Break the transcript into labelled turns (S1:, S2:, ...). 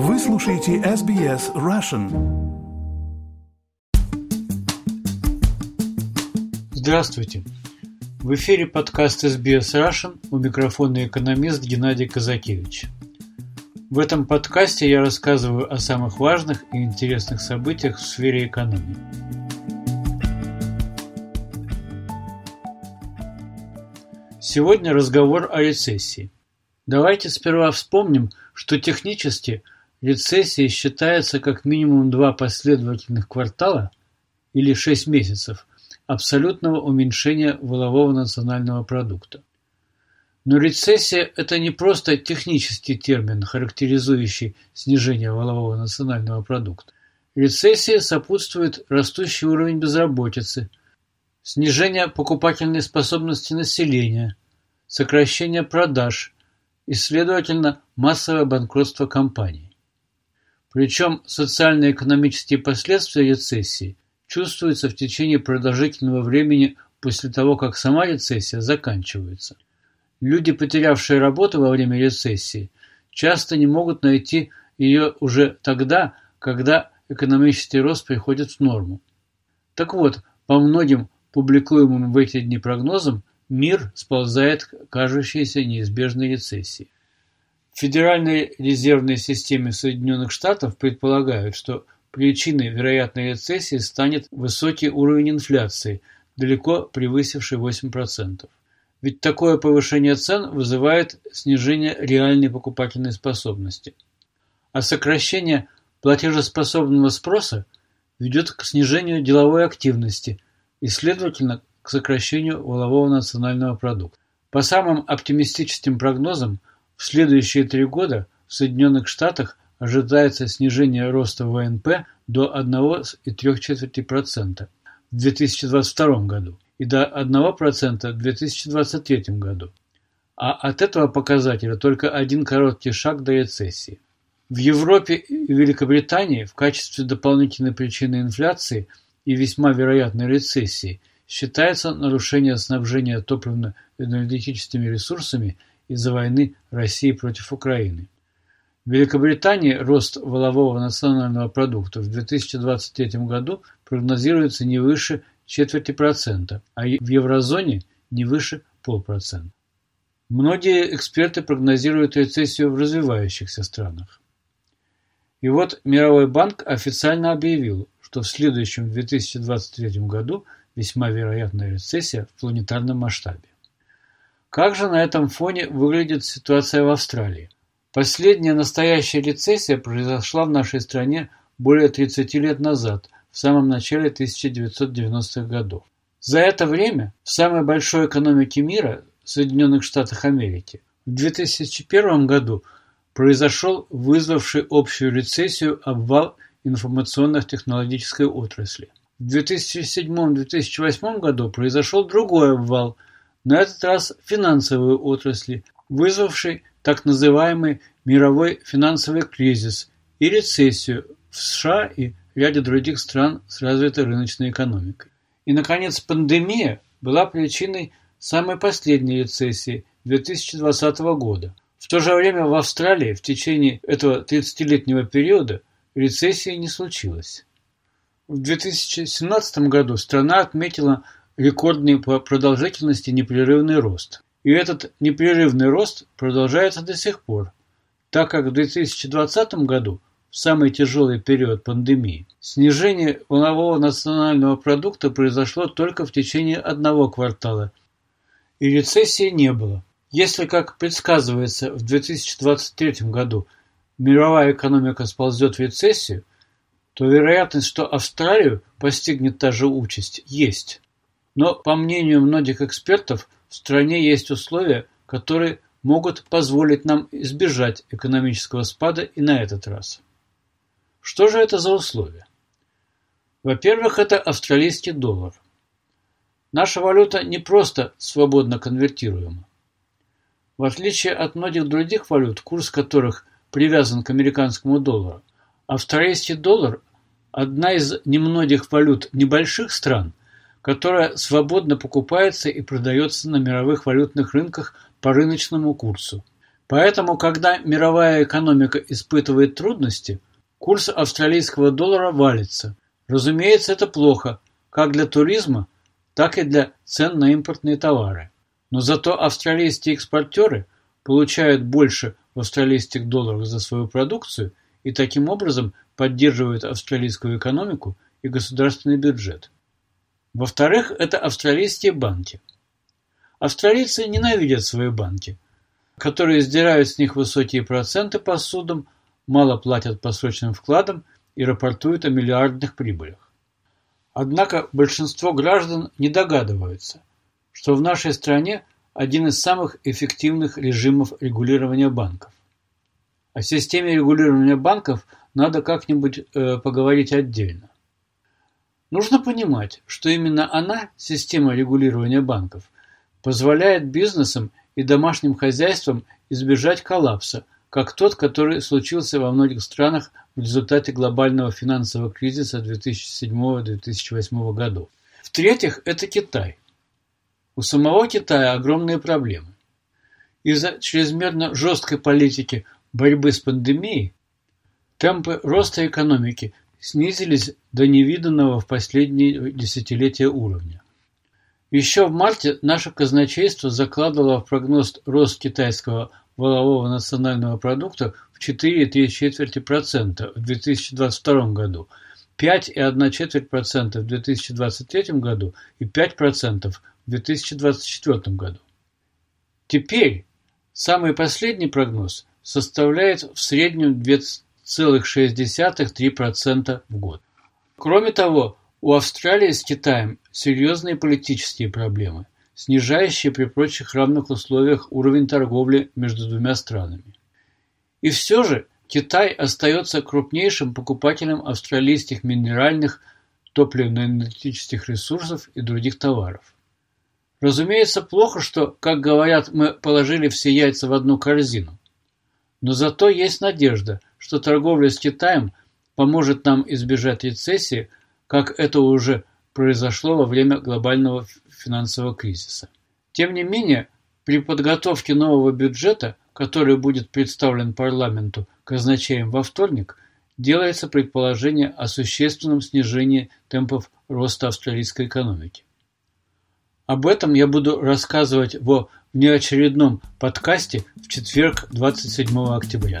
S1: Вы слушаете SBS Russian.
S2: Здравствуйте. В эфире подкаст SBS Russian у микрофона экономист Геннадий Казакевич. В этом подкасте я рассказываю о самых важных и интересных событиях в сфере экономии. Сегодня разговор о рецессии. Давайте сперва вспомним, что технически рецессией считается как минимум два последовательных квартала или шесть месяцев абсолютного уменьшения волового национального продукта. Но рецессия – это не просто технический термин, характеризующий снижение волового национального продукта. Рецессии сопутствует растущий уровень безработицы, снижение покупательной способности населения, сокращение продаж и, следовательно, массовое банкротство компаний. Причем социально-экономические последствия рецессии чувствуются в течение продолжительного времени после того, как сама рецессия заканчивается. Люди, потерявшие работу во время рецессии, часто не могут найти ее уже тогда, когда экономический рост приходит в норму. Так вот, по многим публикуемым в эти дни прогнозам, мир сползает к кажущейся неизбежной рецессии. Федеральной резервной системе Соединенных Штатов предполагают, что причиной вероятной рецессии станет высокий уровень инфляции, далеко превысивший 8%. Ведь такое повышение цен вызывает снижение реальной покупательной способности. А сокращение платежеспособного спроса ведет к снижению деловой активности и, следовательно, к сокращению валового национального продукта. По самым оптимистическим прогнозам, в следующие три года в Соединенных Штатах ожидается снижение роста ВНП до 1,3% в 2022 году и до 1% в 2023 году. А от этого показателя только один короткий шаг до рецессии. В Европе и Великобритании в качестве дополнительной причины инфляции и весьма вероятной рецессии считается нарушение снабжения топливно-энергетическими ресурсами из-за войны России против Украины. В Великобритании рост валового национального продукта в 2023 году прогнозируется не выше четверти процента, а в еврозоне не выше полпроцента. Многие эксперты прогнозируют рецессию в развивающихся странах. И вот Мировой банк официально объявил, что в следующем 2023 году весьма вероятная рецессия в планетарном масштабе. Как же на этом фоне выглядит ситуация в Австралии? Последняя настоящая рецессия произошла в нашей стране более 30 лет назад, в самом начале 1990-х годов. За это время в самой большой экономике мира, Соединенных Штатах Америки, в 2001 году произошел вызвавший общую рецессию обвал информационно-технологической отрасли. В 2007-2008 году произошел другой обвал – на этот раз финансовой отрасли, вызвавшей так называемый мировой финансовый кризис и рецессию в США и ряде других стран с развитой рыночной экономикой. И, наконец, пандемия была причиной самой последней рецессии 2020 года. В то же время в Австралии в течение этого 30-летнего периода рецессии не случилось. В 2017 году страна отметила рекордный по продолжительности непрерывный рост. И этот непрерывный рост продолжается до сих пор, так как в 2020 году, в самый тяжелый период пандемии, снижение волнового национального продукта произошло только в течение одного квартала, и рецессии не было. Если, как предсказывается, в 2023 году мировая экономика сползет в рецессию, то вероятность, что Австралию постигнет та же участь, есть. Но, по мнению многих экспертов, в стране есть условия, которые могут позволить нам избежать экономического спада и на этот раз. Что же это за условия? Во-первых, это австралийский доллар. Наша валюта не просто свободно конвертируема. В отличие от многих других валют, курс которых привязан к американскому доллару, австралийский доллар – одна из немногих валют небольших стран, которая свободно покупается и продается на мировых валютных рынках по рыночному курсу. Поэтому, когда мировая экономика испытывает трудности, курс австралийского доллара валится. Разумеется, это плохо как для туризма, так и для цен на импортные товары. Но зато австралийские экспортеры получают больше в австралийских долларах за свою продукцию и таким образом поддерживают австралийскую экономику и государственный бюджет. Во-вторых, это австралийские банки. Австралийцы ненавидят свои банки – которые сдирают с них высокие проценты по судам, мало платят по срочным вкладам и рапортуют о миллиардных прибылях. Однако большинство граждан не догадываются, что в нашей стране один из самых эффективных режимов регулирования банков. О системе регулирования банков надо как-нибудь э, поговорить отдельно. Нужно понимать, что именно она, система регулирования банков, позволяет бизнесам и домашним хозяйствам избежать коллапса, как тот, который случился во многих странах в результате глобального финансового кризиса 2007-2008 годов. В-третьих, это Китай. У самого Китая огромные проблемы. Из-за чрезмерно жесткой политики борьбы с пандемией темпы роста экономики снизились до невиданного в последние десятилетия уровня. Еще в марте наше казначейство закладывало в прогноз рост китайского валового национального продукта в 4,3% в 2022 году, 5,1% в 2023 году и 5% в 2024 году. Теперь самый последний прогноз составляет в среднем 2,6-3% в год. Кроме того, у Австралии с Китаем серьезные политические проблемы, снижающие при прочих равных условиях уровень торговли между двумя странами. И все же Китай остается крупнейшим покупателем австралийских минеральных, топливно-энергетических ресурсов и других товаров. Разумеется, плохо, что, как говорят, мы положили все яйца в одну корзину. Но зато есть надежда, что торговля с Китаем поможет нам избежать рецессии, как это уже произошло во время глобального финансового кризиса. Тем не менее, при подготовке нового бюджета, который будет представлен парламенту казначеем во вторник, делается предположение о существенном снижении темпов роста австралийской экономики. Об этом я буду рассказывать во внеочередном подкасте в четверг 27 октября.